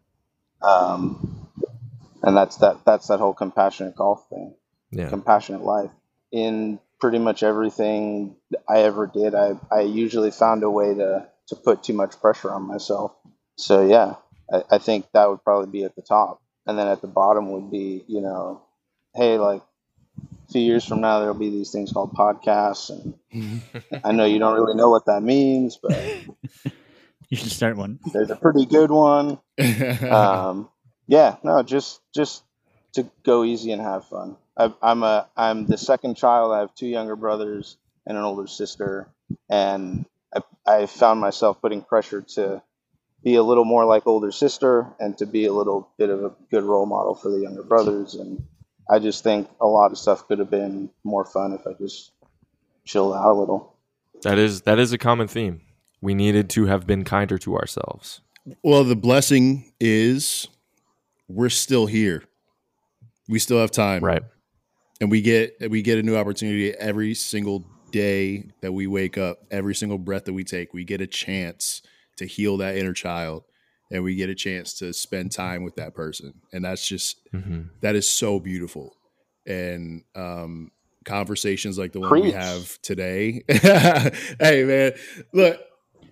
Um, and that's that. That's that whole compassionate golf thing. Yeah. compassionate life. In pretty much everything I ever did, I, I usually found a way to, to put too much pressure on myself. So yeah, I, I think that would probably be at the top. And then at the bottom would be, you know, hey, like few years from now there'll be these things called podcasts and I know you don't really know what that means, but you should start one. there's a pretty good one. um, yeah, no, just just to go easy and have fun. I, I'm a I'm the second child. I have two younger brothers and an older sister, and I, I found myself putting pressure to be a little more like older sister and to be a little bit of a good role model for the younger brothers. And I just think a lot of stuff could have been more fun if I just chilled out a little. That is that is a common theme. We needed to have been kinder to ourselves. well, the blessing is we're still here. We still have time. Right. and we get we get a new opportunity every single day that we wake up every single breath that we take we get a chance to heal that inner child and we get a chance to spend time with that person. And that's just hmm that is so beautiful. And um conversations like the one we have today. Hey man look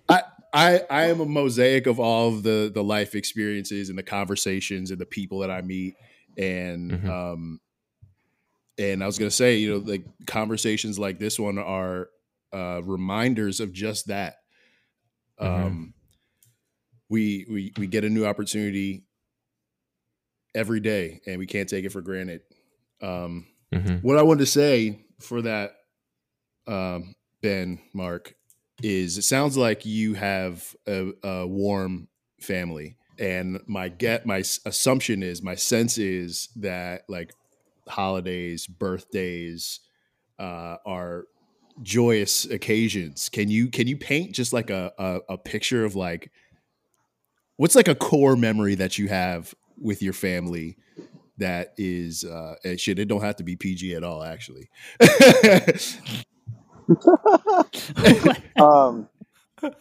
I, I I am a mosaic of all of the the life experiences and the conversations and the people that I meet. And Mhm. um and I was gonna say you know like conversations like this one are uh reminders of just that. Mhm. um we we we get a new opportunity every day and we can't take it for granted um hmm what I wanted to say for that, um, Ben, Mark, is it sounds like you have a, a warm family, and my get my assumption is my sense is that like holidays, birthdays, uh, are joyous occasions. Can you can you paint just like a, a a picture of like what's like a core memory that you have with your family that is uh and shit it don't have to be pg at all actually. Um, that's,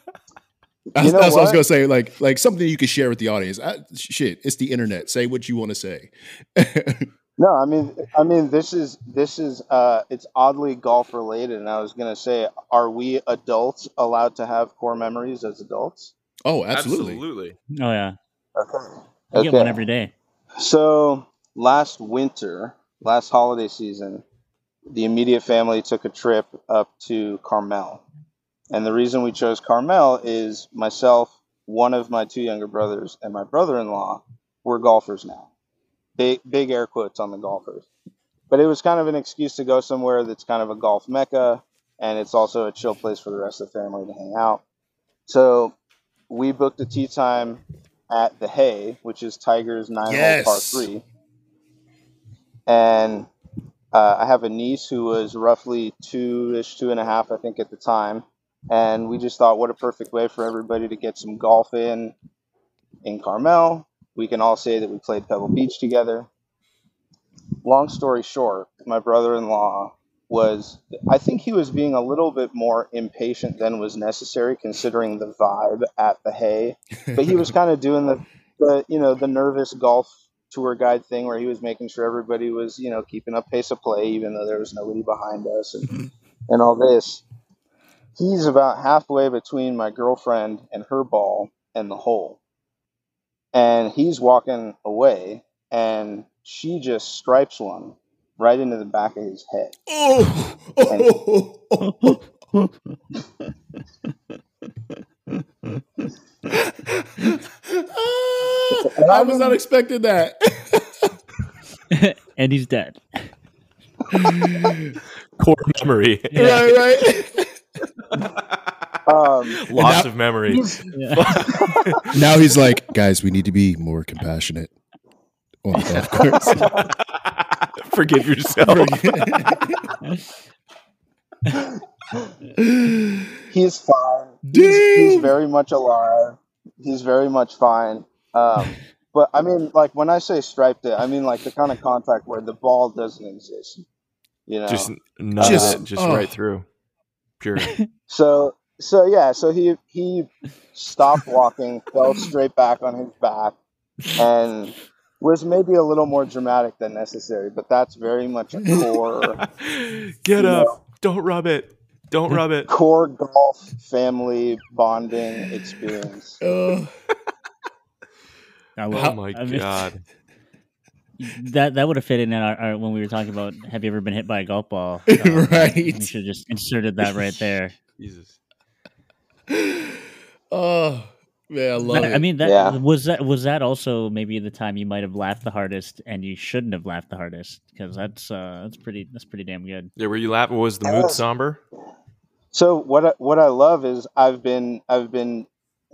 that's what i was gonna say like like something you could share with the audience. I, shit it's the internet. Say what you want to say. No, I mean, I mean, this is this is uh, it's oddly golf related, and I was gonna say, are we adults allowed to have core memories as adults? Oh absolutely, Oh yeah, Okay. I get one every day. So last winter, last holiday season, the immediate family took a trip up to Carmel. And the reason we chose Carmel is myself, one of my two younger brothers, and my brother in law were golfers now. Big, big air quotes on the golfers. But it was kind of an excuse to go somewhere that's kind of a golf mecca, and it's also a chill place for the rest of the family to hang out. So we booked a tee time at the Hay, which is Tiger's nine Yes. hole par three. And uh, I have a niece who was roughly two ish, two and a half, I think, at the time. And we just thought, what a perfect way for everybody to get some golf in in Carmel. We can all say that we played Pebble Beach together. Long story short, my brother in law was, I think he was being a little bit more impatient than was necessary considering the vibe at the Hay but he was kind of doing the, the you know the nervous golf tour guide thing where he was making sure everybody was you know keeping up pace of play even though there was nobody behind us and, and all this. He's about halfway between my girlfriend and her ball and the hole. And he's walking away and she just stripes one right into the back of his head Oh, oh, oh, Ah, I was not expecting that. and he's dead. Core memory, right, right. um, loss now- of memory. Yeah. Now he's like, guys, we need to be more compassionate on the golf course. Forgive yourself. he's fine. He's, he's very much alive. He's very much fine. Um, but I mean, like when I say striped it, I mean like the kind of contact where the ball doesn't exist. You know. Just none Just- of it, just oh. right through. Pure. so so yeah. So he he stopped walking, fell straight back on his back, and was maybe a little more dramatic than necessary. But that's very much a core Get Yeah. up! Don't rub it! Don't rub it! core golf family bonding experience. Uh, Oh my I mean, god! That that would have fit in our, our, when we were talking about have you ever been hit by a golf ball? Uh, Right. We should have just inserted that right there. Jesus. oh man, I love That- it. I mean, that Yeah. was that was that also maybe the time you might have laughed the hardest, and you shouldn't have laughed the hardest because that's uh that's pretty that's pretty damn good. Yeah, were you laughing? Was the mood somber? So what I, what I love is I've been I've been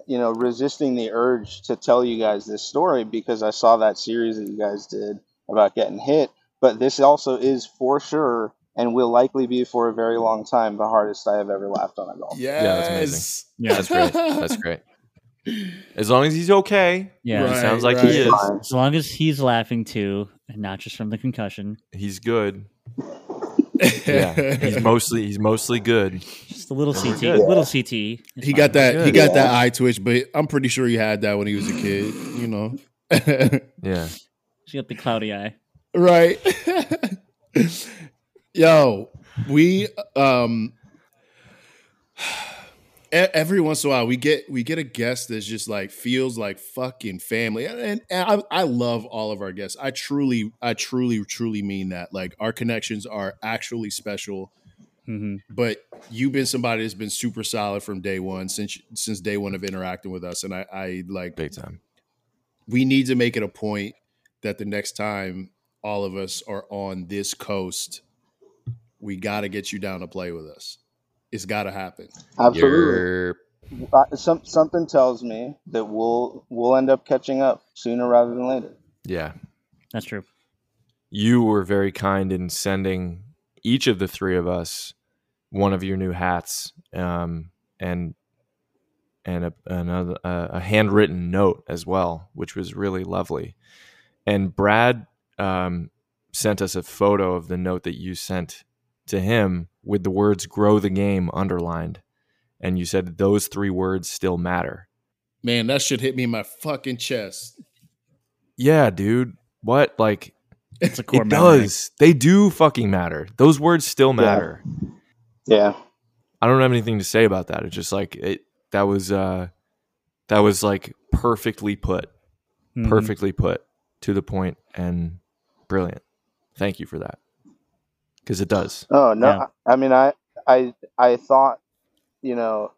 you know resisting the urge to tell you guys this story because I saw that series that you guys did about getting hit. But this also is for sure and will likely be for a very long time the hardest I have ever laughed on a golf. yes. that's amazing. Yeah, That's great. That's great. As long as he's okay, yeah. Right. he sounds like right. he is. As long as he's laughing too, and not just from the concussion, He's good. Yeah, he's mostly he's mostly good. just a little CT, good. little CT. he got that. He Good. got that eye twitch, but I'm pretty sure he had that when he was a kid. You know. Yeah. She got the cloudy eye. right yo we um every once in a while we get we get a guest that's just like feels like fucking family and, and I, I love all of our guests i truly i truly truly mean that like our connections are actually special hmm but you've been somebody that's been super solid from day one since since day one of interacting with us and i i like Big time. we need to make it a point that the next time all of us are on this coast, we got to get you down to play with us. It's got to happen. Absolutely. You're Uh, some, something tells me that we'll we'll end up catching up sooner rather than later. yeah. That's true. You were very kind in sending each of the three of us one of your new hats, um, and and a another a, a handwritten note as well, which was really lovely. And Brad um, sent us a photo of the note that you sent to him with the words "grow the game" underlined, and you said those three words still matter. Man, that shit hit me in my fucking chest. Yeah, dude. What like It's a core it memory. does. They do fucking matter. Those words still matter. Yeah. I don't have anything to say about that. It's just like it that was uh that was like perfectly put. Mhm. Perfectly put to the point and brilliant. Thank you for that. Because it does. Oh no, Yeah. I, mean, I, I, I thought, you know,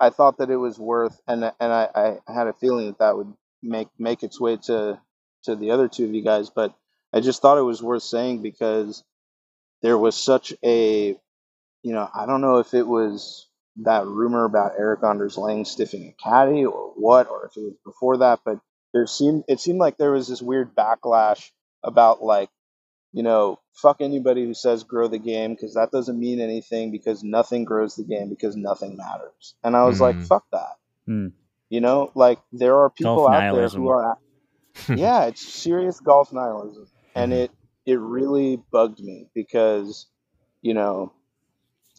I thought that it was worth, and and I, I had a feeling that that would make make its way to to the other two of you guys, but I just thought it was worth saying because there was such a, you know, I don't know if it was that rumor about Erik Anders Lang stiffing a caddy or what, or if it was before that, but there seemed it seemed like there was this weird backlash about like you know, fuck anybody who says grow the game because that doesn't mean anything because nothing grows the game because nothing matters. And I was like, Mm. fuck that. Mm. You know, like there are people Golf out nihilism. there who are, yeah, it's serious golf nihilism, and Mhm. it it really bugged me because, you know,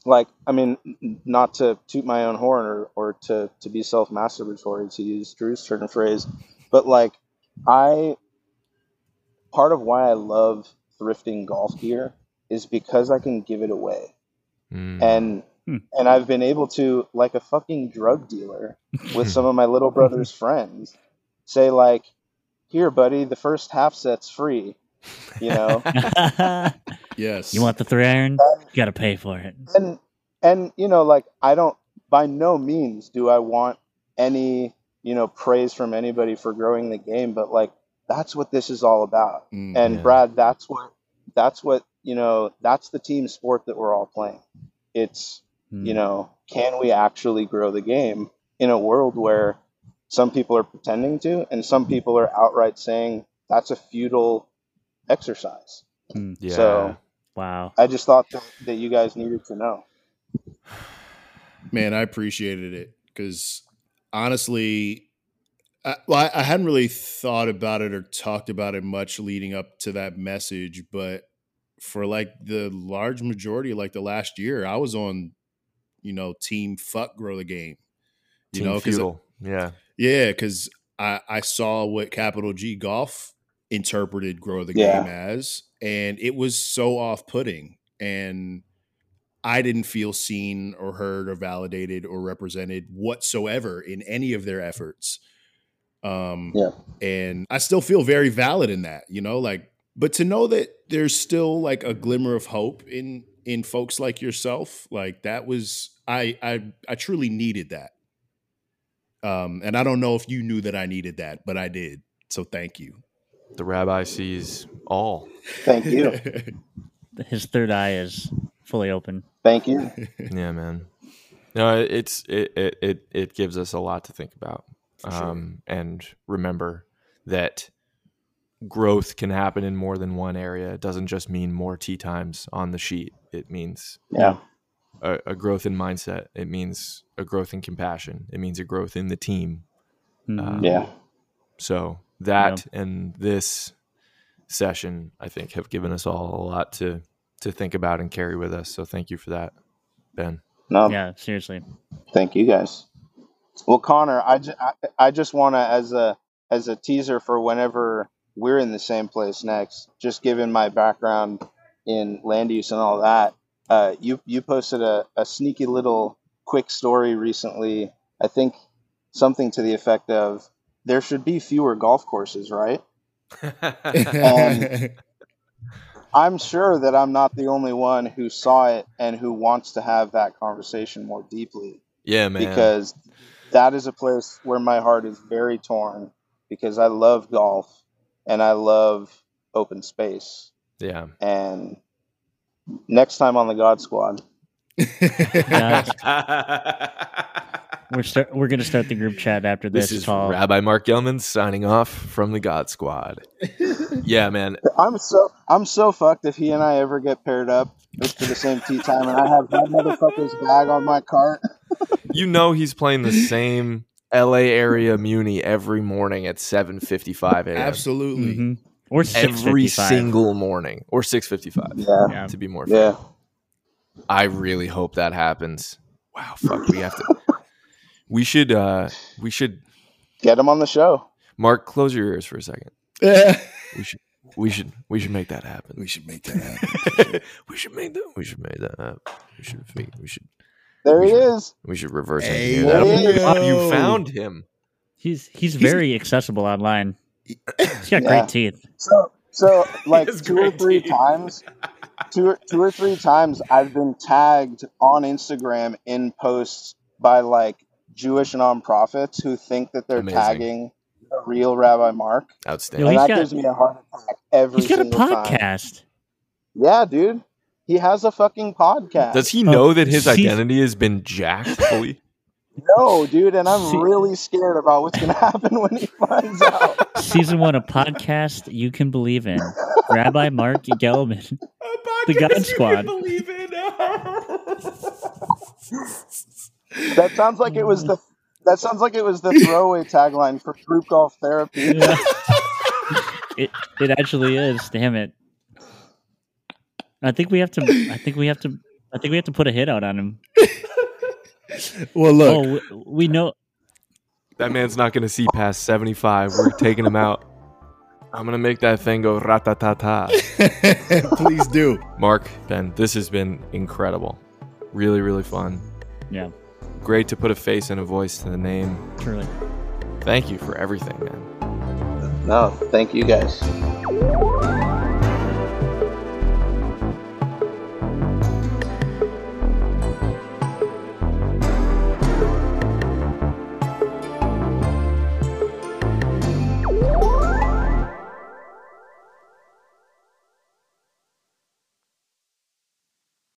like I mean, not to toot my own horn or or to to be self masturbatory to use Drew's certain phrase, but like I part of why I love thrifting golf gear is because I can give it away. Mm. And Hmm. and I've been able to like a fucking drug dealer with some of my little brother's friends say like here buddy the first half set's free you know Yes. you want the three iron? You got to pay for it. and and you know like I don't by no means do I want any you know praise from anybody for growing the game but like that's what this is all about Mm. and Yeah. Brad that's what that's what you know that's the team sport that we're all playing it's Mm. you know can we actually grow the game in a world where some people are pretending to and some people are outright saying that's a futile exercise yeah. so Wow. i just thought that, that you guys needed to know Man, I appreciated it because honestly, I, well, I, I hadn't really thought about it or talked about it much leading up to that message, but for like the large majority, like the last year, I was on, you know, team fuck grow the game. You Team know, 'cause- uh, feudal. Yeah. Yeah, because I, I saw what capital G golf interpreted grow the Yeah. game as, and it was so off putting. And I didn't feel seen or heard or validated or represented whatsoever in any of their efforts. Um, Yeah. And I still feel very valid in that, you know, like, but to know that there's still like a glimmer of hope in in folks like yourself, like that was I I I truly needed that. Um, and I don't know if you knew that I needed that, but I did. So thank you. The rabbi sees all. thank you His third eye is fully open. thank you Yeah, man. No, it's it it it, it gives us a lot to think about. For sure. Um, and remember that growth can happen in more than one area. It doesn't just mean more tee times on the sheet. It means yeah a, a growth in mindset. It means a growth in compassion. It means a growth in the team. Mhm. Um, yeah So that and this session, I think, have given us all a lot to to think about and carry with us. So thank you for that, Ben. no yeah, seriously. Thank you guys. Well, Connor, I, ju- I, I just want to as a as a teaser for whenever we're in the same place next. Just given my background in land use and all that, uh, you you posted a, a sneaky little quick story recently. I think something to the effect of there should be fewer golf courses, right? I'm sure that I'm not the only one who saw it and who wants to have that conversation more deeply yeah, man. because that is a place where my heart is very torn because I love golf and I love open space. yeah. And next time on the God Squad, We're start, we're gonna start the group chat after this, this is call. Rabbi Marc Gellman signing off from the God Squad. yeah, man. I'm so I'm so fucked if he and I ever get paired up for the same tee time and I have that motherfucker's bag on my cart. You know he's playing the same LA area muni every morning at 7:55 a.m. Absolutely. Mhm. Or Every single morning or 6:55 Yeah. Yeah. to be more fair. Yeah. I really hope that happens. Wow, fuck, we have to We should uh we should Get him on the show. Mark close your ears for a second. Yeah. We should we should we should make that happen. we should make that happen. we should make that. We should make that happen. We should. We, we should. There We he should- is. We should reverse Hey, engineer that. Oh my God, yo. you found him. He's he's very accessible online. He's got Yeah. great teeth. So So like two or three dude. times, two or, two or three times, I've been tagged on Instagram in posts by like Jewish nonprofits who think that they're Amazing. tagging the real Rabbi Mark, Yo, Outstanding. and that got- gives me a heart attack every He's got a single time. podcast. Yeah, dude, he has a fucking podcast. Does he Oh, know that his oh, see- identity has been jacked fully? No, dude, and I'm See- really scared about what's gonna happen when he finds out. Season one, a podcast you can believe in. Rabbi Marc Gellman. The God Squad. That sounds like it was the that sounds like it was the throwaway tagline for group golf therapy. Yeah. it it actually is. Damn it. I think we have to. I think we have to. I think we have to put a hit out on him. Well, look, oh, we, we know. That man's not going to see past 75. We're taking him out. I'm going to make that thing go ratatata. please do. Mark, Ben, this has been incredible. Really, really fun. Yeah, Great to put a face and a voice to the name. truly. Thank you for everything, man. No, thank you guys.